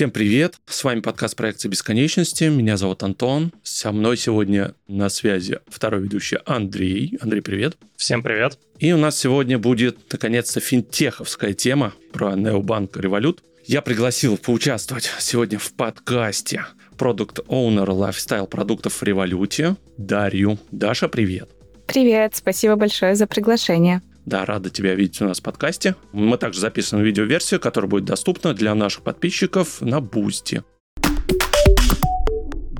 Всем привет! С вами подкаст проекции бесконечности. Меня зовут Антон. Со мной сегодня на связи второй ведущий Андрей. Андрей, привет. Всем привет. И у нас сегодня будет, наконец-то, финтеховская тема про необанк Revolut. Я пригласил поучаствовать сегодня в подкасте product owner lifestyle продуктов в Revolut'е Дарью. Даша, привет. Привет, спасибо большое за приглашение. Да, рада тебя видеть у нас в подкасте. Мы также записываем видеоверсию, которая будет доступна для наших подписчиков на Boosty.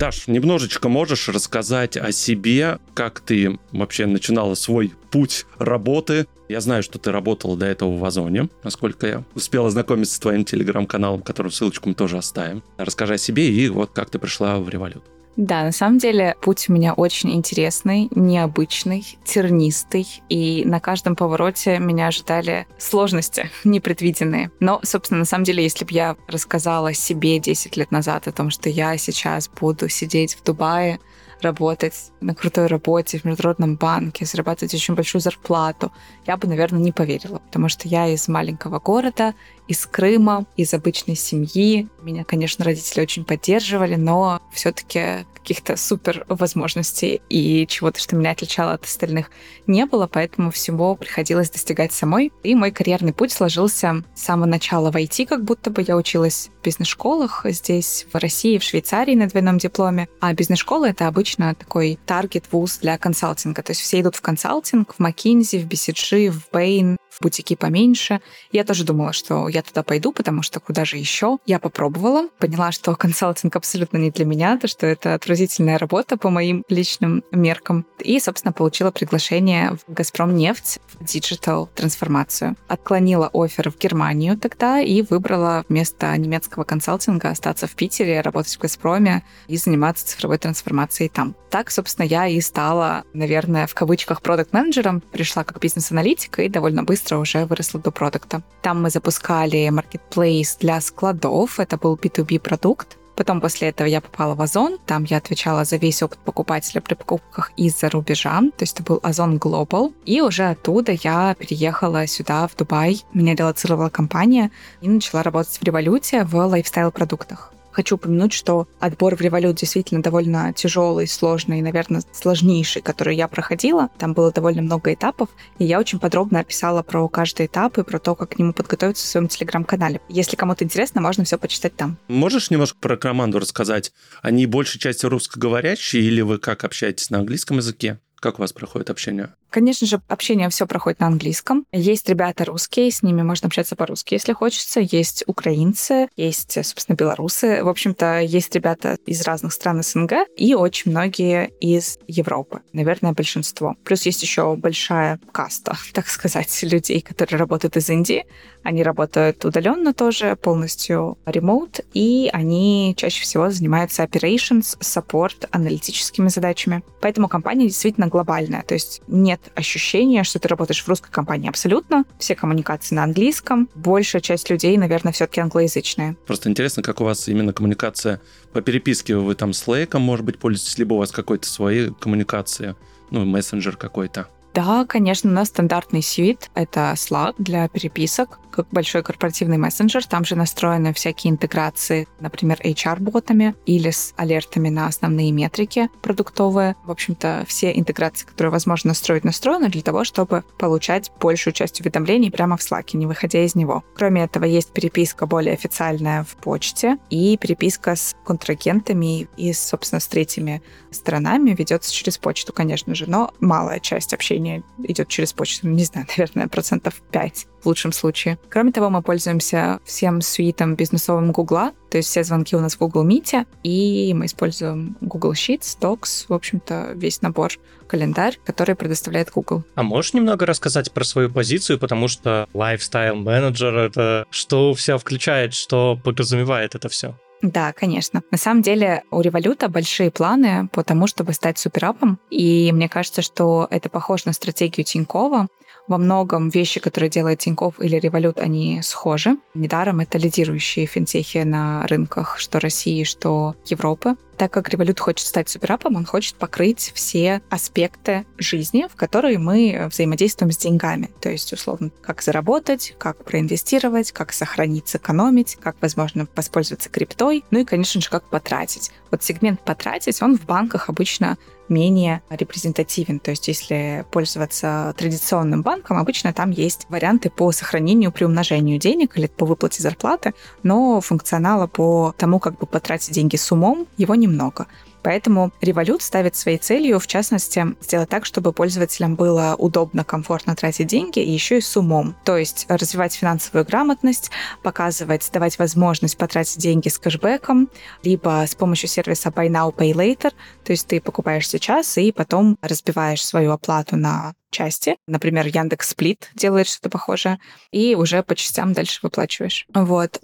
Даш, немножечко можешь рассказать о себе, как ты вообще начинала свой путь работы? Я знаю, что ты работала до этого в Озоне, насколько я успел ознакомиться с твоим телеграм-каналом, который ссылочку мы тоже оставим. Расскажи о себе и вот как ты пришла в Револют. Да, на самом деле путь у меня очень интересный, необычный, тернистый, и на каждом повороте меня ожидали сложности непредвиденные. Но, собственно, на самом деле, если бы я рассказала себе 10 лет назад о том, что я сейчас буду сидеть в Дубае, работать на крутой работе в международном банке, зарабатывать очень большую зарплату, я бы, наверное, не поверила, потому что я из маленького города, из Крыма, из обычной семьи. Меня, конечно, родители очень поддерживали, но все-таки каких-то супер возможностей и чего-то, что меня отличало от остальных, не было, поэтому всего приходилось достигать самой. И мой карьерный путь сложился с самого начала в IT, как будто бы я училась в бизнес-школах здесь, в России, в Швейцарии на двойном дипломе. А бизнес-школа — это обычно такой таргет-вуз для консалтинга. То есть все идут в консалтинг, в McKinsey, в BCG, в Bain, бутики поменьше. Я тоже думала, что я туда пойду, потому что куда же еще? Я попробовала, поняла, что консалтинг абсолютно не для меня, то что это отвратительная работа по моим личным меркам. И, собственно, получила приглашение в «Газпром нефть» в digital трансформацию. Отклонила offer в Германию тогда и выбрала вместо немецкого консалтинга остаться в Питере, работать в «Газпроме» и заниматься цифровой трансформацией там. Так, собственно, я и стала, наверное, в кавычках продукт-менеджером, пришла как бизнес-аналитика и довольно быстро быстро уже выросла до продукта. Там мы запускали маркетплейс для складов, это был B2B продукт, Потом после этого я попала в Озон. Там я отвечала за весь опыт покупателя при покупках из-за рубежа. То есть это был Озон Global. И уже оттуда я переехала сюда, в Дубай. Меня релацировала компания и начала работать в Революте в лайфстайл-продуктах. Хочу упомянуть, что отбор в Револют действительно довольно тяжелый, сложный, наверное, сложнейший, который я проходила. Там было довольно много этапов, и я очень подробно описала про каждый этап и про то, как к нему подготовиться в своем телеграм-канале. Если кому-то интересно, можно все почитать там. Можешь немножко про команду рассказать? Они большей частью русскоговорящие или вы как общаетесь на английском языке? Как у вас проходит общение? Конечно же, общение все проходит на английском. Есть ребята русские, с ними можно общаться по-русски, если хочется. Есть украинцы, есть, собственно, белорусы. В общем-то, есть ребята из разных стран СНГ и очень многие из Европы. Наверное, большинство. Плюс есть еще большая каста, так сказать, людей, которые работают из Индии. Они работают удаленно тоже, полностью ремоут, и они чаще всего занимаются operations, support, аналитическими задачами. Поэтому компания действительно глобальная. То есть нет нет ощущения, что ты работаешь в русской компании абсолютно. Все коммуникации на английском. Большая часть людей, наверное, все-таки англоязычные. Просто интересно, как у вас именно коммуникация по переписке. Вы там Slack, может быть, пользуетесь, либо у вас какой-то свои коммуникации, ну, мессенджер какой-то. Да, конечно, у нас стандартный свит — это Slack для переписок, как большой корпоративный мессенджер. Там же настроены всякие интеграции, например, HR-ботами или с алертами на основные метрики продуктовые. В общем-то, все интеграции, которые возможно настроить, настроены для того, чтобы получать большую часть уведомлений прямо в Slack, не выходя из него. Кроме этого, есть переписка более официальная в почте и переписка с контрагентами и, собственно, с третьими сторонами ведется через почту, конечно же, но малая часть общения сообщение идет через почту, не знаю, наверное, процентов 5 в лучшем случае. Кроме того, мы пользуемся всем суитом бизнесовым Гугла, то есть все звонки у нас в Google Meet, и мы используем Google Sheets, Docs, в общем-то, весь набор календарь, который предоставляет Google. А можешь немного рассказать про свою позицию, потому что lifestyle менеджер это что все включает, что подразумевает это все? Да, конечно. На самом деле у Революта большие планы по тому, чтобы стать суперапом, и мне кажется, что это похоже на стратегию Тинькова. Во многом вещи, которые делает Тинькофф или Revolut, они схожи. Недаром это лидирующие финтехи на рынках что России, что Европы. Так как Revolut хочет стать суперапом, он хочет покрыть все аспекты жизни, в которые мы взаимодействуем с деньгами. То есть, условно, как заработать, как проинвестировать, как сохранить, сэкономить, как, возможно, воспользоваться криптой, ну и, конечно же, как потратить. Вот сегмент потратить, он в банках обычно менее репрезентативен. То есть если пользоваться традиционным банком, обычно там есть варианты по сохранению, приумножению денег или по выплате зарплаты, но функционала по тому, как бы потратить деньги с умом, его немного. Поэтому Revolut ставит своей целью, в частности, сделать так, чтобы пользователям было удобно, комфортно тратить деньги и еще и с умом. То есть развивать финансовую грамотность, показывать, давать возможность потратить деньги с кэшбэком, либо с помощью сервиса Buy Now, Pay Later. То есть ты покупаешь сейчас и потом разбиваешь свою оплату на части. Например, Яндекс Сплит делает что-то похожее, и уже по частям дальше выплачиваешь. Вот.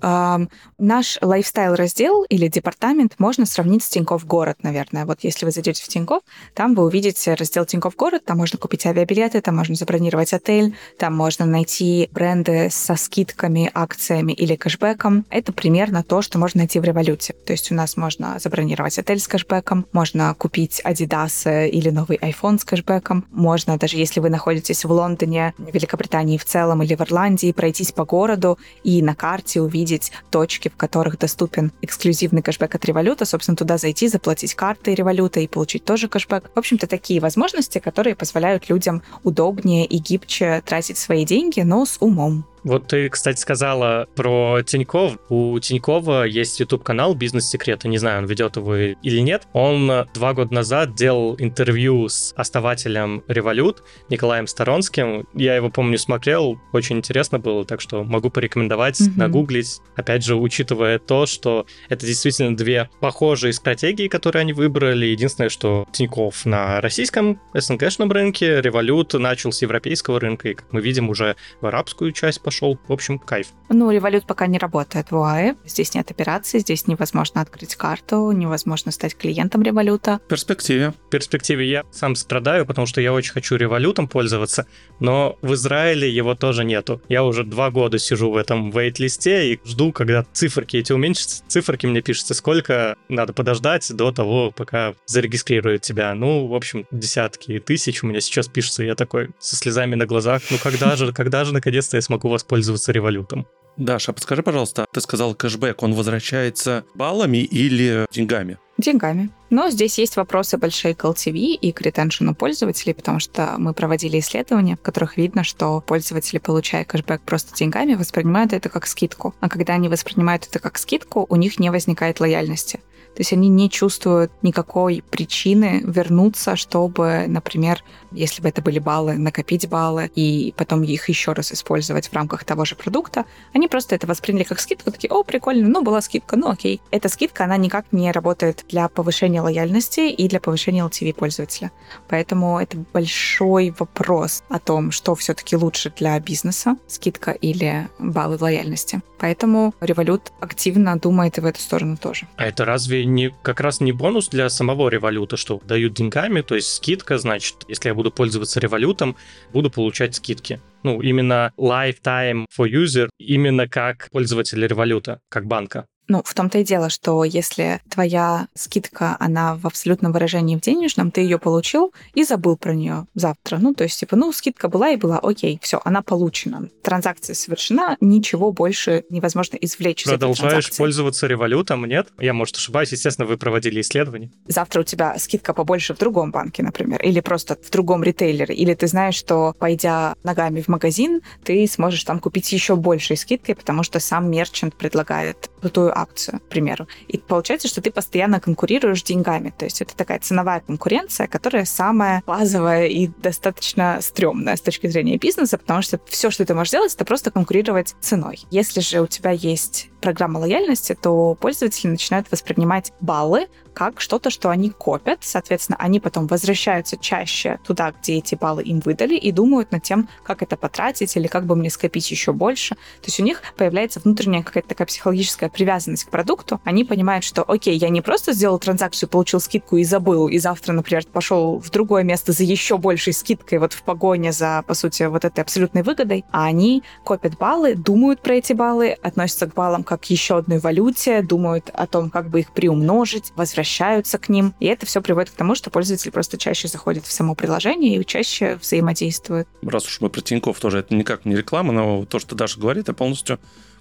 Наш лайфстайл-раздел или департамент можно сравнить с Тинькофф Город, наверное. Вот если вы зайдете в Тинькофф, там вы увидите раздел Тинькофф Город, там можно купить авиабилеты, там можно забронировать отель, там можно найти бренды со скидками, акциями или кэшбэком. Это примерно то, что можно найти в революте. То есть у нас можно забронировать отель с кэшбэком, можно купить Adidas или новый iPhone с кэшбэком, можно даже если если вы находитесь в Лондоне, Великобритании в целом или в Ирландии, пройтись по городу и на карте увидеть точки, в которых доступен эксклюзивный кэшбэк от Революта, собственно, туда зайти, заплатить картой Революта и получить тоже кэшбэк. В общем-то, такие возможности, которые позволяют людям удобнее и гибче тратить свои деньги, но с умом. Вот ты, кстати, сказала про Тиньков. У Тинькова есть YouTube-канал «Бизнес-секреты». Не знаю, он ведет его или нет. Он два года назад делал интервью с основателем Revolut Николаем Сторонским. Я его, помню, смотрел. Очень интересно было, так что могу порекомендовать, mm-hmm. нагуглить. Опять же, учитывая то, что это действительно две похожие стратегии, которые они выбрали. Единственное, что Тиньков на российском СНГшном рынке, Revolut начал с европейского рынка, и, как мы видим, уже в арабскую часть пошел пошел. В общем, кайф. Ну, револют пока не работает в УАЭ. Здесь нет операций, здесь невозможно открыть карту, невозможно стать клиентом революта. В перспективе. В перспективе я сам страдаю, потому что я очень хочу револютом пользоваться, но в Израиле его тоже нету. Я уже два года сижу в этом вейт-листе и жду, когда циферки эти уменьшатся. Циферки мне пишутся, сколько надо подождать до того, пока зарегистрируют тебя. Ну, в общем, десятки тысяч у меня сейчас пишется. Я такой со слезами на глазах. Ну, когда же, когда же наконец-то я смогу вас воспользоваться револютом. Даша, подскажи, пожалуйста, ты сказал кэшбэк, он возвращается баллами или деньгами? Деньгами. Но здесь есть вопросы большие к LTV и к ретеншену пользователей, потому что мы проводили исследования, в которых видно, что пользователи, получая кэшбэк просто деньгами, воспринимают это как скидку. А когда они воспринимают это как скидку, у них не возникает лояльности. То есть они не чувствуют никакой причины вернуться, чтобы, например, если бы это были баллы, накопить баллы и потом их еще раз использовать в рамках того же продукта. Они просто это восприняли как скидку, такие, о, прикольно, ну, была скидка, ну, окей. Эта скидка, она никак не работает для повышения лояльности и для повышения LTV пользователя. Поэтому это большой вопрос о том, что все-таки лучше для бизнеса, скидка или баллы лояльности. Поэтому Revolut активно думает и в эту сторону тоже. А это разве не как раз не бонус для самого революта, что дают деньгами, то есть скидка, значит, если я буду пользоваться револютом, буду получать скидки. Ну, именно lifetime for user, именно как пользователь революта, как банка. Ну, в том-то и дело, что если твоя скидка, она в абсолютном выражении в денежном, ты ее получил и забыл про нее завтра. Ну, то есть, типа, ну, скидка была и была, окей, все, она получена. Транзакция совершена, ничего больше невозможно извлечь Продолжаешь пользоваться револютом, нет? Я, может, ошибаюсь, естественно, вы проводили исследование. Завтра у тебя скидка побольше в другом банке, например, или просто в другом ритейлере, или ты знаешь, что, пойдя ногами в магазин, ты сможешь там купить еще большей скидкой, потому что сам мерчант предлагает крутую акцию, к примеру. И получается, что ты постоянно конкурируешь деньгами. То есть это такая ценовая конкуренция, которая самая базовая и достаточно стрёмная с точки зрения бизнеса, потому что все, что ты можешь делать, это просто конкурировать ценой. Если же у тебя есть программа лояльности, то пользователи начинают воспринимать баллы как что-то, что они копят. Соответственно, они потом возвращаются чаще туда, где эти баллы им выдали, и думают над тем, как это потратить или как бы мне скопить еще больше. То есть у них появляется внутренняя какая-то такая психологическая привязанность к продукту. Они понимают, что, окей, я не просто сделал транзакцию, получил скидку и забыл, и завтра, например, пошел в другое место за еще большей скидкой, вот в погоне за, по сути, вот этой абсолютной выгодой, а они копят баллы, думают про эти баллы, относятся к баллам как к еще одной валюте, думают о том, как бы их приумножить, возвращаются к ним. И это все приводит к тому, что пользователь просто чаще заходит в само приложение и чаще взаимодействует. Раз уж мы про Тинькофф тоже, это никак не реклама, но то, что Даша говорит, я полностью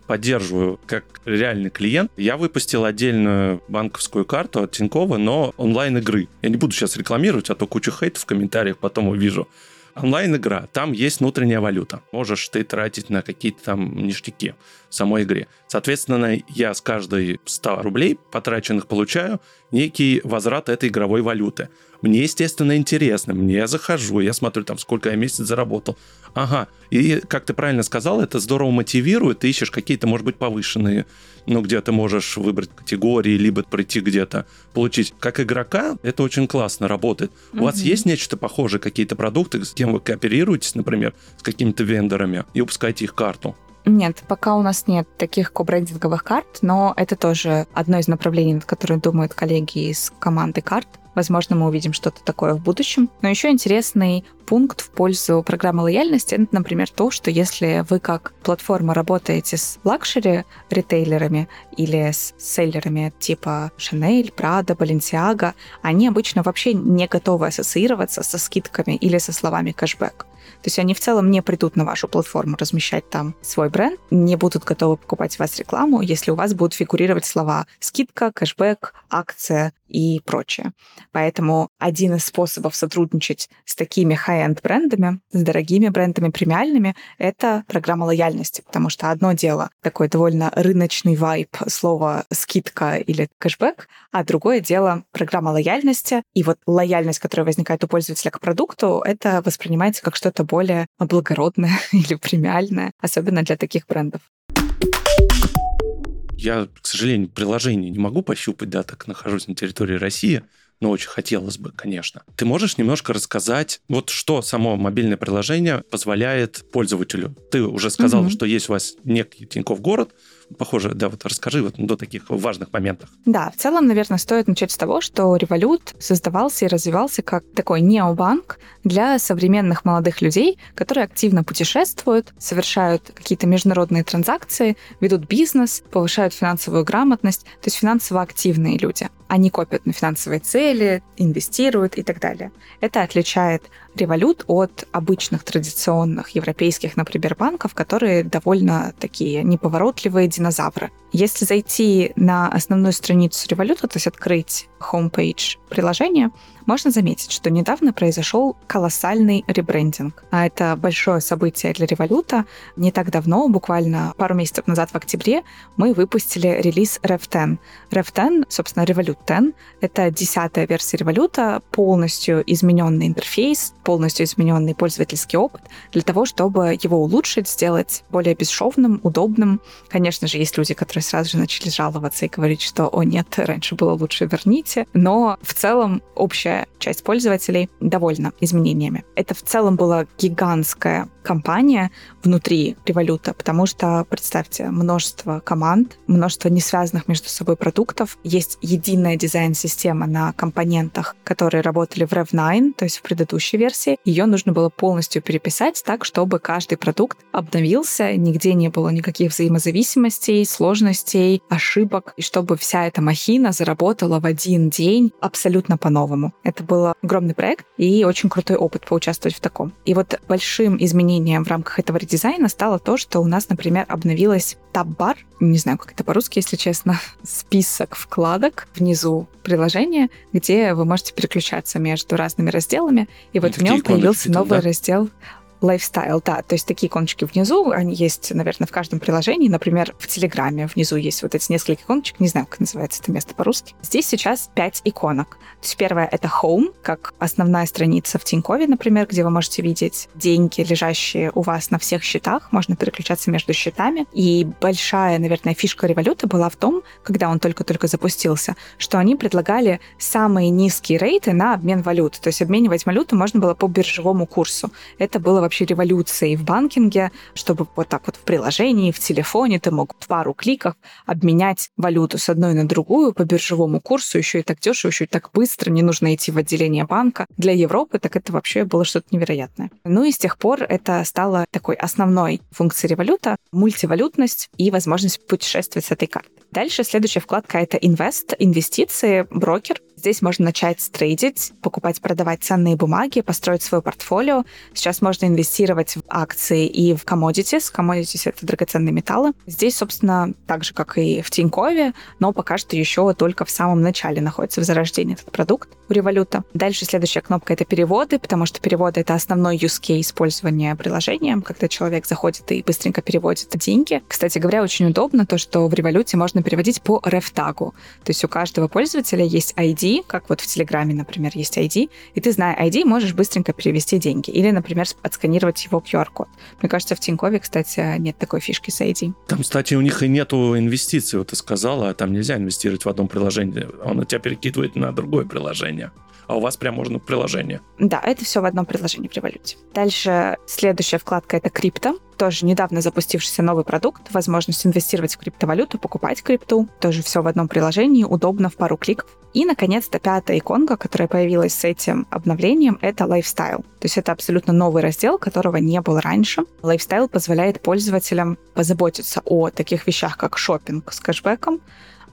поддерживаю как реальный клиент. Я выпустил отдельную банковскую карту от Тинькова, но онлайн-игры. Я не буду сейчас рекламировать, а то кучу хейта в комментариях потом увижу онлайн-игра, там есть внутренняя валюта. Можешь ты тратить на какие-то там ништяки в самой игре. Соответственно, я с каждой 100 рублей потраченных получаю некий возврат этой игровой валюты. Мне, естественно, интересно. Мне я захожу, я смотрю там, сколько я месяц заработал. Ага. И, как ты правильно сказал, это здорово мотивирует. Ты ищешь какие-то, может быть, повышенные, ну, где ты можешь выбрать категории, либо прийти где-то, получить. Как игрока это очень классно работает. Mm-hmm. У вас есть нечто похожее, какие-то продукты, с кем вы кооперируетесь, например, с какими-то вендорами, и выпускаете их карту? Нет, пока у нас нет таких кобрендинговых карт, но это тоже одно из направлений, над которым думают коллеги из команды карт. Возможно, мы увидим что-то такое в будущем. Но еще интересный пункт в пользу программы лояльности, это, например, то, что если вы как платформа работаете с luxury ритейлерами или с селлерами типа Chanel, Prada, Balenciaga, они обычно вообще не готовы ассоциироваться со скидками или со словами кэшбэк. То есть они в целом не придут на вашу платформу размещать там свой бренд, не будут готовы покупать у вас рекламу, если у вас будут фигурировать слова скидка, кэшбэк, акция и прочее. Поэтому один из способов сотрудничать с такими high-end брендами, с дорогими брендами премиальными, это программа лояльности, потому что одно дело такой довольно рыночный вайб слова скидка или кэшбэк, а другое дело программа лояльности. И вот лояльность, которая возникает у пользователя к продукту, это воспринимается как что-то более благородное или премиальное, особенно для таких брендов. Я, к сожалению, приложение не могу пощупать, да, так нахожусь на территории России, но очень хотелось бы, конечно. Ты можешь немножко рассказать, вот что само мобильное приложение позволяет пользователю? Ты уже сказал, mm-hmm. что есть у вас некий Тинькофф город, похоже, да, вот расскажи вот до таких важных моментов. Да, в целом, наверное, стоит начать с того, что Revolut создавался и развивался как такой необанк для современных молодых людей, которые активно путешествуют, совершают какие-то международные транзакции, ведут бизнес, повышают финансовую грамотность, то есть финансово активные люди. Они копят на финансовые цели, инвестируют и так далее. Это отличает Revolut от обычных традиционных европейских, например, банков, которые довольно такие неповоротливые динозавры. Если зайти на основную страницу Revolut, то есть открыть homepage приложения, можно заметить, что недавно произошел колоссальный ребрендинг. А это большое событие для Revolut. Не так давно, буквально пару месяцев назад в октябре, мы выпустили релиз Rev10. Rev10, собственно, Revolut 10, это десятая версия Revolut, полностью измененный интерфейс, полностью измененный пользовательский опыт для того, чтобы его улучшить, сделать более бесшовным, удобным. Конечно же, есть люди, которые сразу же начали жаловаться и говорить, что «О, нет, раньше было лучше, верните». Но в целом общая часть пользователей довольна изменениями. Это в целом была гигантская компания внутри революта, потому что, представьте, множество команд, множество не связанных между собой продуктов, есть единая дизайн-система на компонентах, которые работали в Rev9, то есть в предыдущей версии. Ее нужно было полностью переписать так, чтобы каждый продукт обновился, нигде не было никаких взаимозависимостей, сложностей, ошибок, и чтобы вся эта махина заработала в один день абсолютно по-новому. Это был огромный проект и очень крутой опыт поучаствовать в таком. И вот большим изменением в рамках этого редизайна стало то, что у нас, например, обновилась таб-бар, не знаю, как это по-русски, если честно, список вкладок внизу приложения, где вы можете переключаться между разными разделами. И вот и в нем появился новый да? раздел Lifestyle, да, то есть такие иконочки внизу, они есть, наверное, в каждом приложении, например, в Телеграме внизу есть вот эти несколько иконочек, не знаю, как называется это место по-русски. Здесь сейчас пять иконок. То есть первая — это Home, как основная страница в Тинькове, например, где вы можете видеть деньги, лежащие у вас на всех счетах, можно переключаться между счетами. И большая, наверное, фишка революта была в том, когда он только-только запустился, что они предлагали самые низкие рейты на обмен валют. То есть обменивать валюту можно было по биржевому курсу. Это было вообще революцией в банкинге, чтобы вот так вот в приложении, в телефоне ты мог в пару кликов обменять валюту с одной на другую по биржевому курсу, еще и так дешево, еще и так быстро, не нужно идти в отделение банка. Для Европы так это вообще было что-то невероятное. Ну и с тех пор это стало такой основной функцией революта, мультивалютность и возможность путешествовать с этой картой. Дальше следующая вкладка — это инвест, инвестиции, брокер. Здесь можно начать трейдить, покупать, продавать ценные бумаги, построить свое портфолио. Сейчас можно инвестировать в акции и в commodities. Commodities — это драгоценные металлы. Здесь, собственно, так же, как и в Тинькове, но пока что еще только в самом начале находится в зарождении этот продукт у Революта. Дальше следующая кнопка — это переводы, потому что переводы — это основной use case использования приложения, когда человек заходит и быстренько переводит деньги. Кстати говоря, очень удобно то, что в Революте можно переводить по рефтагу. То есть у каждого пользователя есть ID, как вот в Телеграме, например, есть ID, и ты, зная ID, можешь быстренько перевести деньги. Или, например, отсканировать его QR-код. Мне кажется, в Тинькове, кстати, нет такой фишки с ID. Там, кстати, у них и нету инвестиций, вот ты сказала, там нельзя инвестировать в одном приложении, он тебя перекидывает на другое приложение а у вас прям можно приложение. Да, это все в одном приложении в Революте. Дальше следующая вкладка — это крипто. Тоже недавно запустившийся новый продукт, возможность инвестировать в криптовалюту, покупать крипту. Тоже все в одном приложении, удобно в пару кликов. И, наконец-то, пятая иконка, которая появилась с этим обновлением, это Lifestyle. То есть это абсолютно новый раздел, которого не было раньше. Lifestyle позволяет пользователям позаботиться о таких вещах, как шопинг с кэшбэком,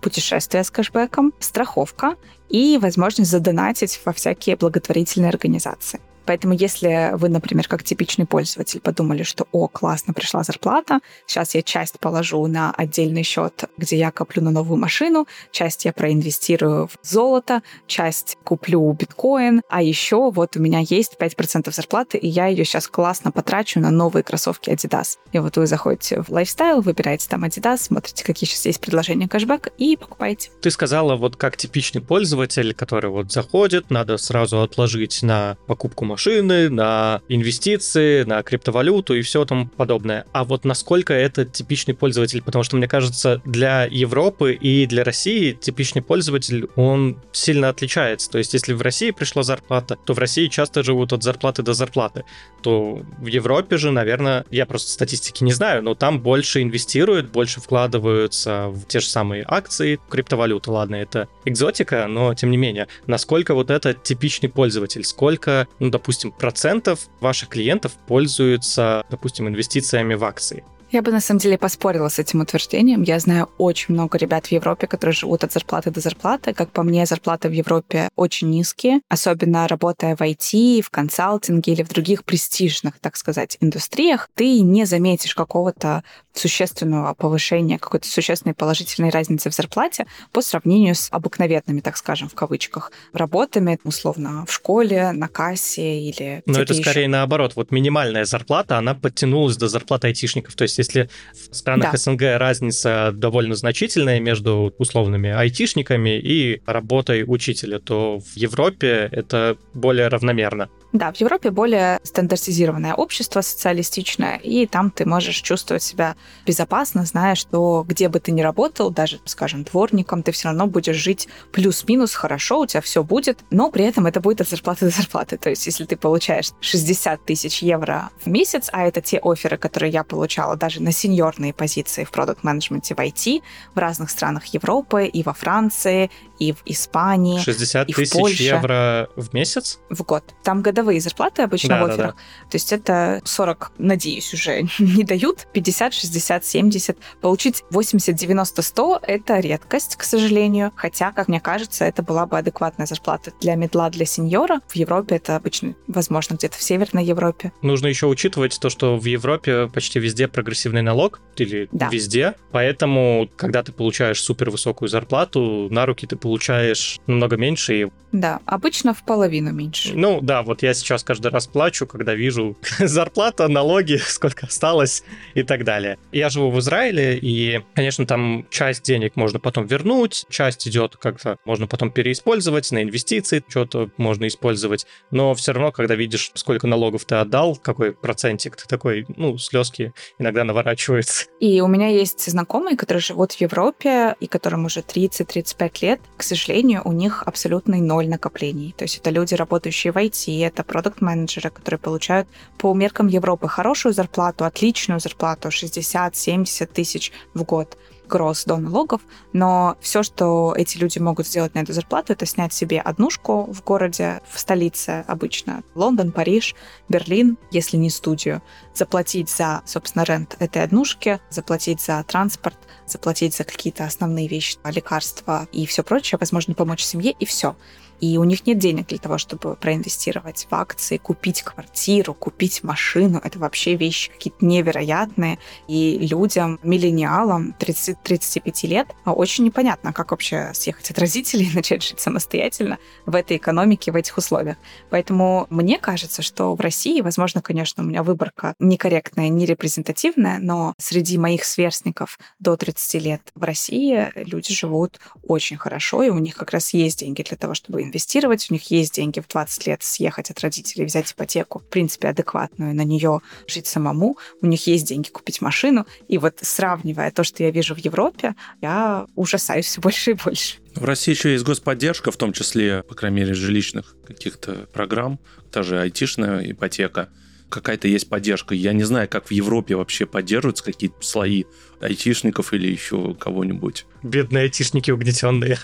путешествия с кэшбэком, страховка и возможность задонатить во всякие благотворительные организации. Поэтому если вы, например, как типичный пользователь подумали, что «О, классно, пришла зарплата, сейчас я часть положу на отдельный счет, где я коплю на новую машину, часть я проинвестирую в золото, часть куплю биткоин, а еще вот у меня есть 5% зарплаты, и я ее сейчас классно потрачу на новые кроссовки Adidas». И вот вы заходите в lifestyle, выбираете там Adidas, смотрите, какие сейчас есть предложения кэшбэк и покупаете. Ты сказала, вот как типичный пользователь, который вот заходит, надо сразу отложить на покупку машины, на инвестиции, на криптовалюту и все тому подобное. А вот насколько это типичный пользователь? Потому что, мне кажется, для Европы и для России типичный пользователь, он сильно отличается. То есть, если в России пришла зарплата, то в России часто живут от зарплаты до зарплаты. То в Европе же, наверное, я просто статистики не знаю, но там больше инвестируют, больше вкладываются в те же самые акции, криптовалюты. Ладно, это экзотика, но тем не менее, насколько вот это типичный пользователь, сколько, ну, допустим, процентов ваших клиентов пользуются, допустим, инвестициями в акции. Я бы на самом деле поспорила с этим утверждением. Я знаю очень много ребят в Европе, которые живут от зарплаты до зарплаты. Как по мне, зарплаты в Европе очень низкие, особенно работая в IT, в консалтинге или в других престижных, так сказать, индустриях. Ты не заметишь какого-то существенного повышения, какой-то существенной положительной разницы в зарплате по сравнению с обыкновенными, так скажем, в кавычках, работами, условно, в школе, на кассе или Но это скорее еще. наоборот. Вот минимальная зарплата, она подтянулась до зарплаты айтишников. То есть если в странах да. СНГ разница довольно значительная между условными айтишниками и работой учителя, то в Европе это более равномерно. Да, в Европе более стандартизированное общество социалистичное, и там ты можешь чувствовать себя безопасно, зная, что где бы ты ни работал, даже, скажем, дворником, ты все равно будешь жить плюс-минус хорошо, у тебя все будет, но при этом это будет от зарплаты до зарплаты. То есть, если ты получаешь 60 тысяч евро в месяц, а это те оферы, которые я получала даже на сеньорные позиции в продукт-менеджменте в IT в разных странах Европы, и во Франции, и в Испании, 60 и тысяч в Польше. евро в месяц? В год. Там годовые зарплаты обычно да, в офферах. Да, да. То есть это 40, надеюсь, уже не дают. 50, 60, 70. Получить 80, 90, 100 — это редкость, к сожалению. Хотя, как мне кажется, это была бы адекватная зарплата для медла, для сеньора. В Европе это обычно, возможно, где-то в Северной Европе. Нужно еще учитывать то, что в Европе почти везде прогрессивный налог, или да. везде. Поэтому, когда ты получаешь супер высокую зарплату, на руки ты получаешь намного меньше. Да, обычно в половину меньше. Ну да, вот я сейчас каждый раз плачу, когда вижу зарплата, налоги, сколько осталось и так далее. Я живу в Израиле, и, конечно, там часть денег можно потом вернуть, часть идет как-то, можно потом переиспользовать на инвестиции, что-то можно использовать, но все равно, когда видишь, сколько налогов ты отдал, какой процентик, ты такой, ну, слезки иногда наворачиваются. И у меня есть знакомые, которые живут в Европе, и которым уже 30-35 лет. К сожалению, у них абсолютный ноль накоплений. То есть это люди, работающие в IT, это продукт-менеджеры, которые получают по меркам Европы хорошую зарплату, отличную зарплату, 60-70 тысяч в год гроз до налогов, но все, что эти люди могут сделать на эту зарплату, это снять себе однушку в городе, в столице обычно, Лондон, Париж, Берлин, если не студию, заплатить за, собственно, рент этой однушки, заплатить за транспорт, заплатить за какие-то основные вещи, лекарства и все прочее, возможно, помочь семье, и все и у них нет денег для того, чтобы проинвестировать в акции, купить квартиру, купить машину. Это вообще вещи какие-то невероятные. И людям, миллениалам 30-35 лет, очень непонятно, как вообще съехать от родителей и начать жить самостоятельно в этой экономике, в этих условиях. Поэтому мне кажется, что в России, возможно, конечно, у меня выборка некорректная, не репрезентативная, но среди моих сверстников до 30 лет в России люди живут очень хорошо, и у них как раз есть деньги для того, чтобы инвестировать, у них есть деньги в 20 лет съехать от родителей, взять ипотеку, в принципе, адекватную, на нее жить самому, у них есть деньги купить машину. И вот сравнивая то, что я вижу в Европе, я ужасаюсь все больше и больше. В России еще есть господдержка, в том числе, по крайней мере, жилищных каких-то программ, та же айтишная ипотека какая-то есть поддержка. Я не знаю, как в Европе вообще поддерживаются какие-то слои айтишников или еще кого-нибудь. Бедные айтишники угнетенные.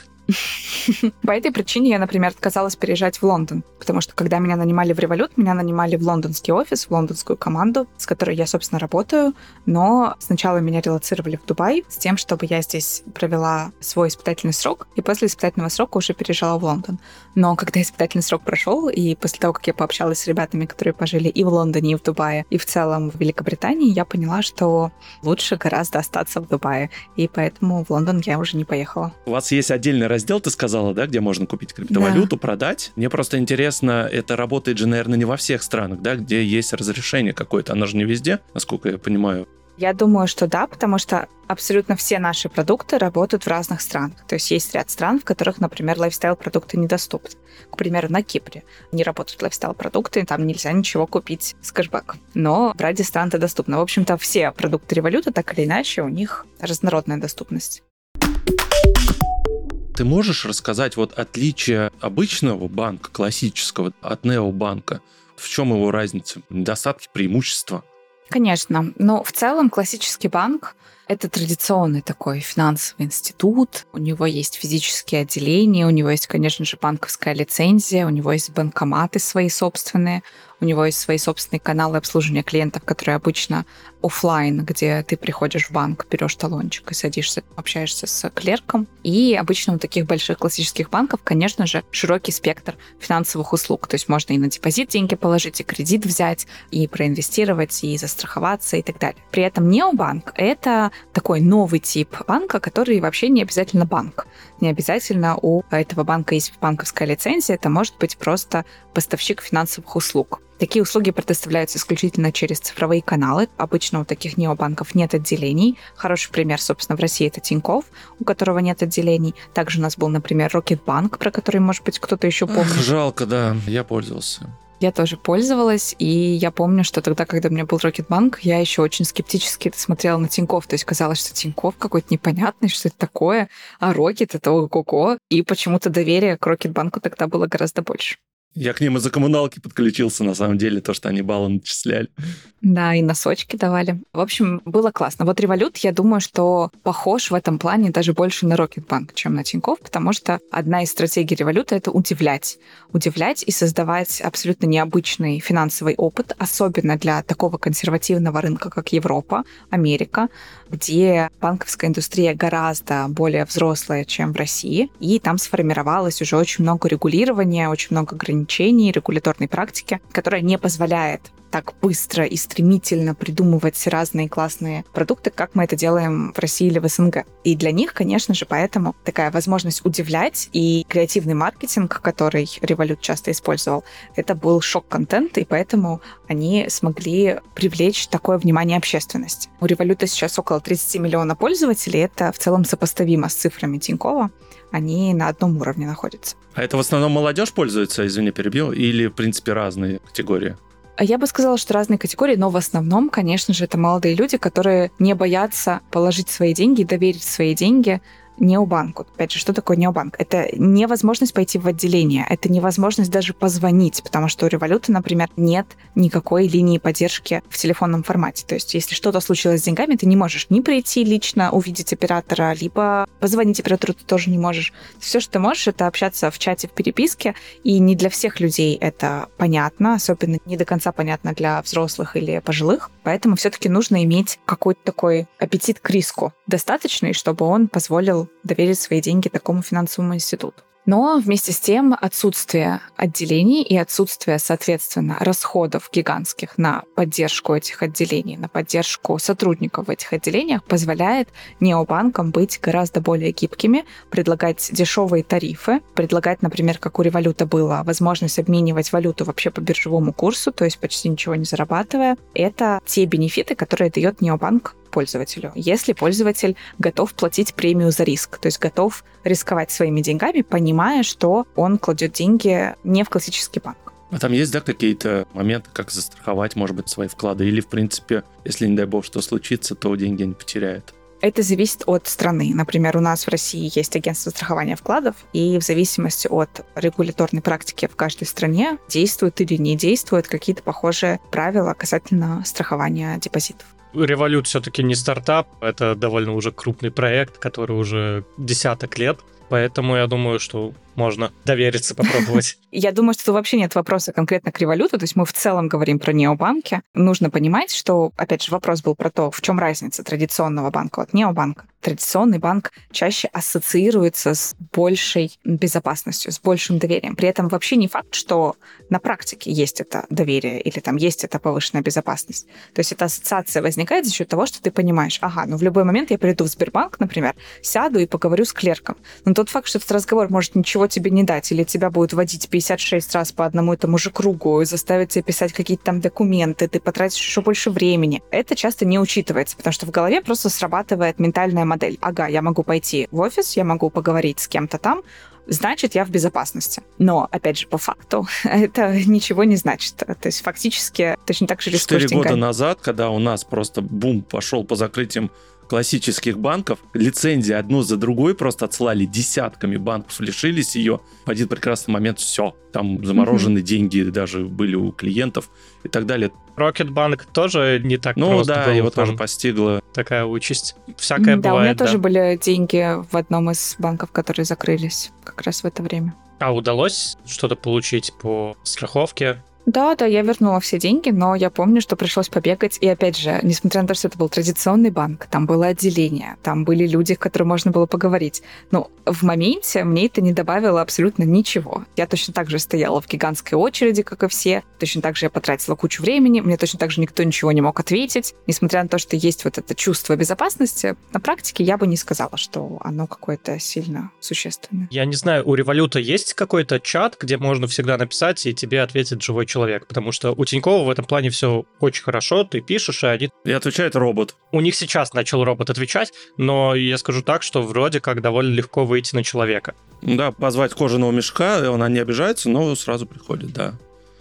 По этой причине я, например, отказалась переезжать в Лондон, потому что когда меня нанимали в Револют, меня нанимали в лондонский офис, в лондонскую команду, с которой я, собственно, работаю, но сначала меня релацировали в Дубай с тем, чтобы я здесь провела свой испытательный срок, и после испытательного срока уже переезжала в Лондон. Но когда испытательный срок прошел, и после того, как я пообщалась с ребятами, которые пожили и в Лондоне, и в Дубае, и в целом в Великобритании, я поняла, что лучше гораздо остаться в Дубае, и поэтому в Лондон я уже не поехала. У вас есть отдельный раздел, ты сказала, да, где можно купить криптовалюту, да. продать. Мне просто интересно, это работает же, наверное, не во всех странах, да, где есть разрешение какое-то. Оно же не везде, насколько я понимаю. Я думаю, что да, потому что абсолютно все наши продукты работают в разных странах. То есть есть ряд стран, в которых, например, лайфстайл-продукты недоступны. К примеру, на Кипре не работают лайфстайл-продукты, там нельзя ничего купить с кэшбэком. Но в ряде стран это доступно. В общем-то, все продукты революта, так или иначе, у них разнородная доступность. Ты можешь рассказать вот отличие обычного банка, классического, от необанка? В чем его разница? Недостатки, преимущества? Конечно. Но в целом классический банк это традиционный такой финансовый институт. У него есть физические отделения, у него есть, конечно же, банковская лицензия, у него есть банкоматы свои собственные, у него есть свои собственные каналы обслуживания клиентов, которые обычно офлайн, где ты приходишь в банк, берешь талончик и садишься, общаешься с клерком. И обычно у таких больших классических банков, конечно же, широкий спектр финансовых услуг. То есть можно и на депозит деньги положить, и кредит взять, и проинвестировать, и застраховаться, и так далее. При этом необанк — это такой новый тип банка, который вообще не обязательно банк. Не обязательно у этого банка есть банковская лицензия, это может быть просто поставщик финансовых услуг. Такие услуги предоставляются исключительно через цифровые каналы. Обычно у таких необанков нет отделений. Хороший пример, собственно, в России это Тиньков, у которого нет отделений. Также у нас был, например, Рокетбанк, про который, может быть, кто-то еще помнит. Жалко, да, я пользовался. Я тоже пользовалась, и я помню, что тогда, когда у меня был Рокетбанк, я еще очень скептически смотрела на Тиньков. То есть казалось, что Тиньков какой-то непонятный, что это такое, а Рокет — это ого-го. И почему-то доверие к Рокетбанку тогда было гораздо больше. Я к ним из-за коммуналки подключился, на самом деле, то, что они баллы начисляли. Да, и носочки давали. В общем, было классно. Вот Revolut, я думаю, что похож в этом плане даже больше на Рокетбанк, чем на Тинькофф, потому что одна из стратегий Революта — это удивлять. Удивлять и создавать абсолютно необычный финансовый опыт, особенно для такого консервативного рынка, как Европа, Америка, где банковская индустрия гораздо более взрослая, чем в России, и там сформировалось уже очень много регулирования, очень много ограничений, регуляторной практики, которая не позволяет так быстро и стремительно придумывать разные классные продукты, как мы это делаем в России или в СНГ. И для них, конечно же, поэтому такая возможность удивлять и креативный маркетинг, который Revolut часто использовал, это был шок-контент, и поэтому они смогли привлечь такое внимание общественности. У Revolut сейчас около 30 миллионов пользователей, это в целом сопоставимо с цифрами Тинькова они на одном уровне находятся. А это в основном молодежь пользуется, извини, перебил, или, в принципе, разные категории? А я бы сказала, что разные категории, но в основном, конечно же, это молодые люди, которые не боятся положить свои деньги, доверить свои деньги необанку. Опять же, что такое необанк? Это невозможность пойти в отделение, это невозможность даже позвонить, потому что у Революта, например, нет никакой линии поддержки в телефонном формате. То есть, если что-то случилось с деньгами, ты не можешь ни прийти лично увидеть оператора, либо позвонить оператору ты тоже не можешь. Все, что ты можешь, это общаться в чате, в переписке, и не для всех людей это понятно, особенно не до конца понятно для взрослых или пожилых. Поэтому все-таки нужно иметь какой-то такой аппетит к риску достаточный, чтобы он позволил доверить свои деньги такому финансовому институту. Но вместе с тем отсутствие отделений и отсутствие, соответственно, расходов гигантских на поддержку этих отделений, на поддержку сотрудников в этих отделениях позволяет необанкам быть гораздо более гибкими, предлагать дешевые тарифы, предлагать, например, как у революта было, возможность обменивать валюту вообще по биржевому курсу, то есть почти ничего не зарабатывая. Это те бенефиты, которые дает необанк пользователю, если пользователь готов платить премию за риск, то есть готов рисковать своими деньгами, понимая, что он кладет деньги не в классический банк. А там есть, да, какие-то моменты, как застраховать, может быть, свои вклады? Или, в принципе, если, не дай бог, что случится, то деньги они потеряют? Это зависит от страны. Например, у нас в России есть агентство страхования вкладов, и в зависимости от регуляторной практики в каждой стране действуют или не действуют какие-то похожие правила касательно страхования депозитов. Револют все-таки не стартап, это довольно уже крупный проект, который уже десяток лет. Поэтому я думаю, что можно довериться, попробовать. Я думаю, что вообще нет вопроса конкретно к революту. То есть мы в целом говорим про необанки. Нужно понимать, что, опять же, вопрос был про то, в чем разница традиционного банка от необанка. Традиционный банк чаще ассоциируется с большей безопасностью, с большим доверием. При этом вообще не факт, что на практике есть это доверие или там есть эта повышенная безопасность. То есть эта ассоциация возникает за счет того, что ты понимаешь, ага, ну в любой момент я приду в Сбербанк, например, сяду и поговорю с клерком. Но тот факт, что этот разговор может ничего тебе не дать, или тебя будут водить 56 раз по одному и тому же кругу, и заставить тебя писать какие-то там документы, ты потратишь еще больше времени. Это часто не учитывается, потому что в голове просто срабатывает ментальная модель. Ага, я могу пойти в офис, я могу поговорить с кем-то там, значит, я в безопасности. Но, опять же, по факту, это ничего не значит. То есть, фактически, точно так же рискуешь Четыре года назад, когда у нас просто бум пошел по закрытиям классических банков. Лицензии одну за другой просто отсылали десятками банков, лишились ее. В один прекрасный момент все. Там заморожены mm-hmm. деньги даже были у клиентов и так далее. Рокетбанк тоже не так ну, просто да, был, его тоже постигла. Такая участь. Всякое да, бывает. у меня да. тоже были деньги в одном из банков, которые закрылись как раз в это время. А удалось что-то получить по страховке? Да, да, я вернула все деньги, но я помню, что пришлось побегать. И опять же, несмотря на то, что это был традиционный банк, там было отделение, там были люди, с которыми можно было поговорить. Но в моменте мне это не добавило абсолютно ничего. Я точно так же стояла в гигантской очереди, как и все. Точно так же я потратила кучу времени. Мне точно так же никто ничего не мог ответить. Несмотря на то, что есть вот это чувство безопасности, на практике я бы не сказала, что оно какое-то сильно существенное. Я не знаю, у Революта есть какой-то чат, где можно всегда написать, и тебе ответит живой человек? Человек, потому что у Тинькова в этом плане все очень хорошо, ты пишешь, и они... И отвечает робот. У них сейчас начал робот отвечать, но я скажу так, что вроде как довольно легко выйти на человека. Да, позвать кожаного мешка, он не обижается, но сразу приходит, да.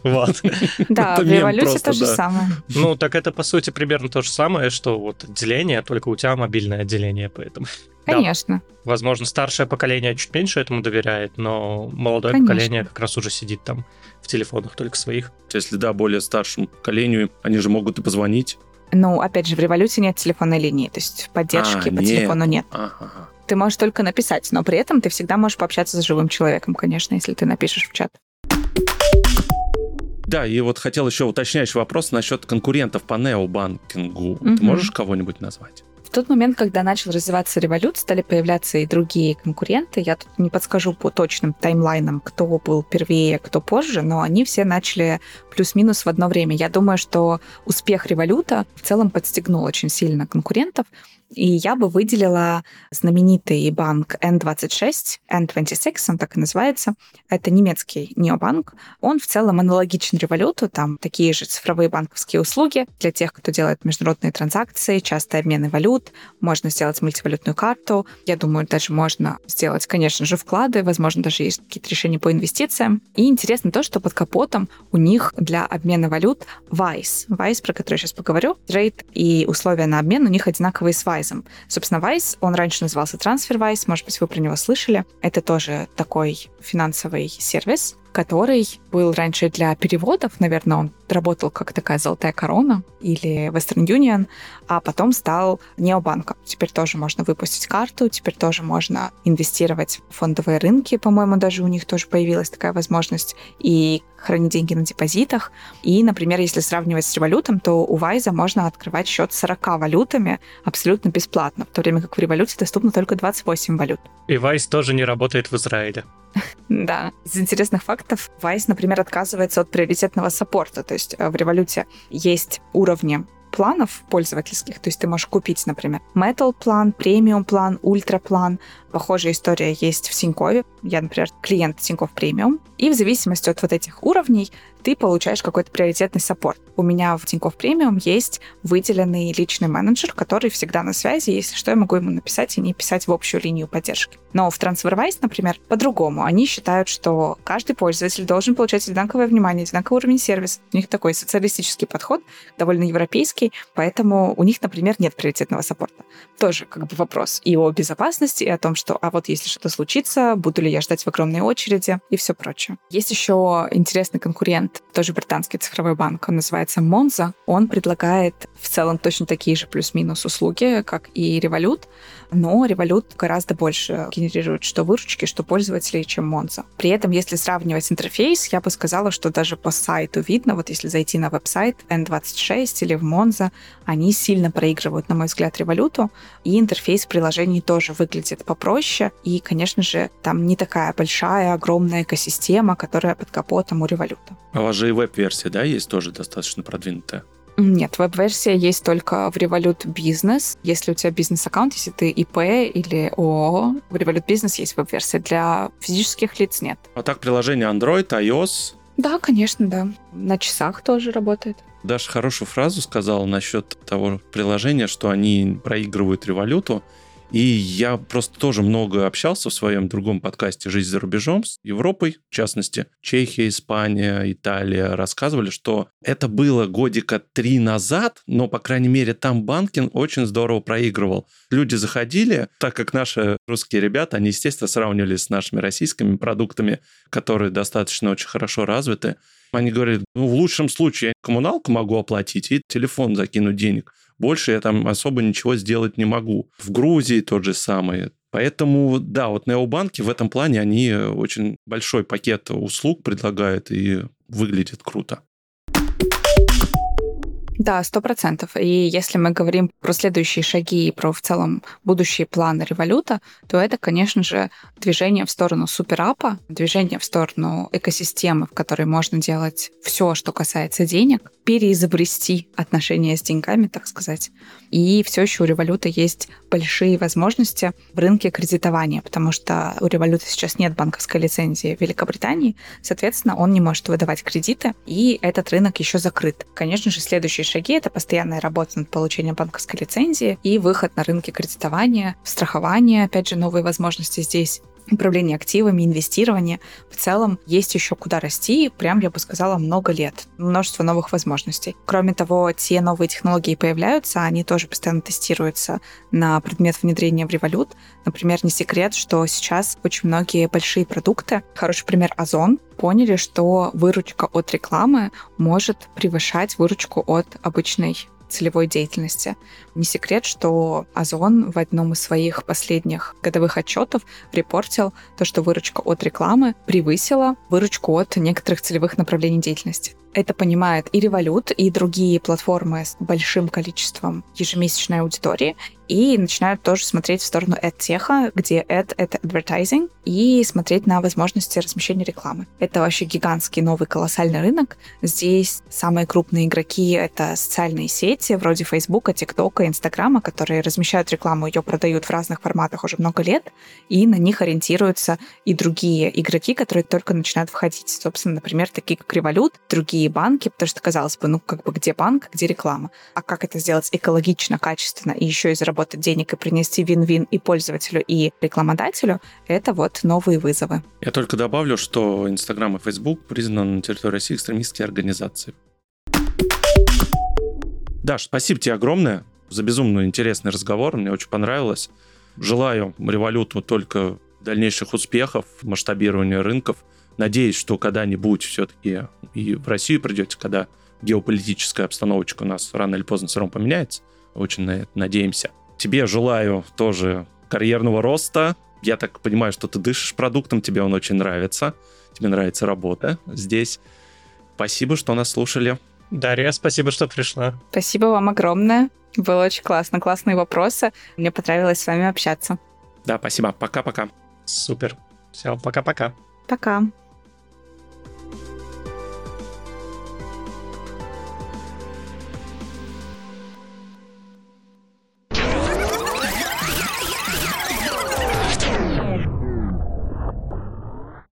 Вот. Да, в революции то же самое. Ну, так это, по сути, примерно то же самое, что вот отделение, только у тебя мобильное отделение, поэтому... Конечно. Да. Возможно, старшее поколение чуть меньше этому доверяет, но молодое Конечно. поколение как раз уже сидит там в телефонах только своих. Если да, более старшему поколению, они же могут и позвонить. Ну, опять же, в революции нет телефонной линии, то есть поддержки а, по нет. телефону нет. Ага. Ты можешь только написать, но при этом ты всегда можешь пообщаться с живым человеком, конечно, если ты напишешь в чат. Да, и вот хотел еще уточняющий вопрос насчет конкурентов по необанкингу. Угу. Ты можешь кого-нибудь назвать? В тот момент, когда начал развиваться револют, стали появляться и другие конкуренты. Я тут не подскажу по точным таймлайнам, кто был первее, кто позже, но они все начали плюс-минус в одно время. Я думаю, что успех революта в целом подстегнул очень сильно конкурентов, и я бы выделила знаменитый банк N26, N26, он так и называется. Это немецкий необанк. Он в целом аналогичен революту, там такие же цифровые банковские услуги для тех, кто делает международные транзакции, частые обмены валют, можно сделать мультивалютную карту. Я думаю, даже можно сделать, конечно же, вклады, возможно, даже есть какие-то решения по инвестициям. И интересно то, что под капотом у них для обмена валют Vice. Vice, про который я сейчас поговорю, трейд и условия на обмен у них одинаковые с Vice. Вайсом. Собственно, Вайс, он раньше назывался TransferWise, может быть, вы про него слышали. Это тоже такой финансовый сервис, который был раньше для переводов, наверное, он работал как такая золотая корона или Western Union, а потом стал необанком. Теперь тоже можно выпустить карту, теперь тоже можно инвестировать в фондовые рынки, по-моему, даже у них тоже появилась такая возможность, и хранить деньги на депозитах. И, например, если сравнивать с револютом, то у Вайза можно открывать счет с 40 валютами абсолютно бесплатно, в то время как в революте доступно только 28 валют. И Вайз тоже не работает в Израиле. Да. Из интересных фактов, Вайс, например, отказывается от приоритетного саппорта. То есть э, в революте есть уровни планов пользовательских. То есть ты можешь купить, например, Metal план, премиум план, ультра план. Похожая история есть в Тинькове. Я, например, клиент Тинькофф премиум. И в зависимости от вот этих уровней ты получаешь какой-то приоритетный саппорт. У меня в Тинькофф премиум есть выделенный личный менеджер, который всегда на связи. Если что, я могу ему написать и не писать в общую линию поддержки. Но в TransferWise, например, по-другому. Они считают, что каждый пользователь должен получать одинаковое внимание, одинаковый уровень сервиса. У них такой социалистический подход, довольно европейский, поэтому у них, например, нет приоритетного саппорта. Тоже как бы вопрос и о безопасности, и о том, что, а вот если что-то случится, буду ли я ждать в огромной очереди и все прочее. Есть еще интересный конкурент, тоже британский цифровой банк, он называется Monza. Он предлагает в целом точно такие же плюс-минус услуги, как и Revolut, но Revolut гораздо больше генерирует что выручки, что пользователей, чем Monza. При этом, если сравнивать интерфейс, я бы сказала, что даже по сайту видно, вот если зайти на веб-сайт N26 или в Monza, они сильно проигрывают, на мой взгляд, Revolut, и интерфейс приложений тоже выглядит попроще, и, конечно же, там не такая большая, огромная экосистема, которая под капотом у Revolut. Вас же и веб-версия, да, есть тоже достаточно продвинутая? Нет, веб-версия есть только в Revolut Business. Если у тебя бизнес-аккаунт, если ты ИП или ООО, в Revolut Business есть веб-версия. Для физических лиц нет. А так приложение Android, iOS? Да, конечно, да. На часах тоже работает. Даша хорошую фразу сказала насчет того приложения, что они проигрывают революту. И я просто тоже много общался в своем другом подкасте «Жизнь за рубежом» с Европой, в частности, Чехия, Испания, Италия, рассказывали, что это было годика три назад, но, по крайней мере, там Банкин очень здорово проигрывал. Люди заходили, так как наши русские ребята, они, естественно, сравнивались с нашими российскими продуктами, которые достаточно очень хорошо развиты. Они говорят, ну, в лучшем случае я коммуналку могу оплатить и телефон закинуть денег. Больше я там особо ничего сделать не могу. В Грузии тот же самый. Поэтому, да, вот необанки в этом плане, они очень большой пакет услуг предлагают и выглядит круто. Да, сто процентов. И если мы говорим про следующие шаги и про в целом будущие планы революта, то это, конечно же, движение в сторону суперапа, движение в сторону экосистемы, в которой можно делать все, что касается денег, переизобрести отношения с деньгами, так сказать. И все еще у революта есть большие возможности в рынке кредитования, потому что у революта сейчас нет банковской лицензии в Великобритании, соответственно, он не может выдавать кредиты, и этот рынок еще закрыт. Конечно же, следующий шаги — это постоянная работа над получением банковской лицензии и выход на рынки кредитования, страхования, опять же, новые возможности здесь управление активами, инвестирование. В целом есть еще куда расти, прям, я бы сказала, много лет. Множество новых возможностей. Кроме того, те новые технологии появляются, они тоже постоянно тестируются на предмет внедрения в револют. Например, не секрет, что сейчас очень многие большие продукты, хороший пример Озон, поняли, что выручка от рекламы может превышать выручку от обычной целевой деятельности. Не секрет, что Озон в одном из своих последних годовых отчетов репортил то, что выручка от рекламы превысила выручку от некоторых целевых направлений деятельности. Это понимает и Revolut, и другие платформы с большим количеством ежемесячной аудитории, и начинают тоже смотреть в сторону ad где ad — это advertising, и смотреть на возможности размещения рекламы. Это вообще гигантский новый колоссальный рынок. Здесь самые крупные игроки — это социальные сети вроде Facebook, TikTok, Instagram, которые размещают рекламу, ее продают в разных форматах уже много лет, и на них ориентируются и другие игроки, которые только начинают входить. Собственно, например, такие как Revolut, другие банки, потому что, казалось бы, ну как бы где банк, где реклама. А как это сделать экологично, качественно и еще и заработать денег и принести вин-вин и пользователю, и рекламодателю, это вот новые вызовы. Я только добавлю, что Инстаграм и Фейсбук признаны на территории России экстремистские организации. Даш, спасибо тебе огромное за безумно интересный разговор. Мне очень понравилось. Желаю революту только дальнейших успехов, масштабирования рынков. Надеюсь, что когда-нибудь все-таки и в Россию придете, когда геополитическая обстановочка у нас рано или поздно все равно поменяется. Очень на это надеемся. Тебе желаю тоже карьерного роста. Я так понимаю, что ты дышишь продуктом, тебе он очень нравится. Тебе нравится работа здесь. Спасибо, что нас слушали. Дарья, спасибо, что пришла. Спасибо вам огромное. Было очень классно. Классные вопросы. Мне понравилось с вами общаться. Да, спасибо. Пока-пока. Супер. Все, пока-пока. Пока. -пока. пока.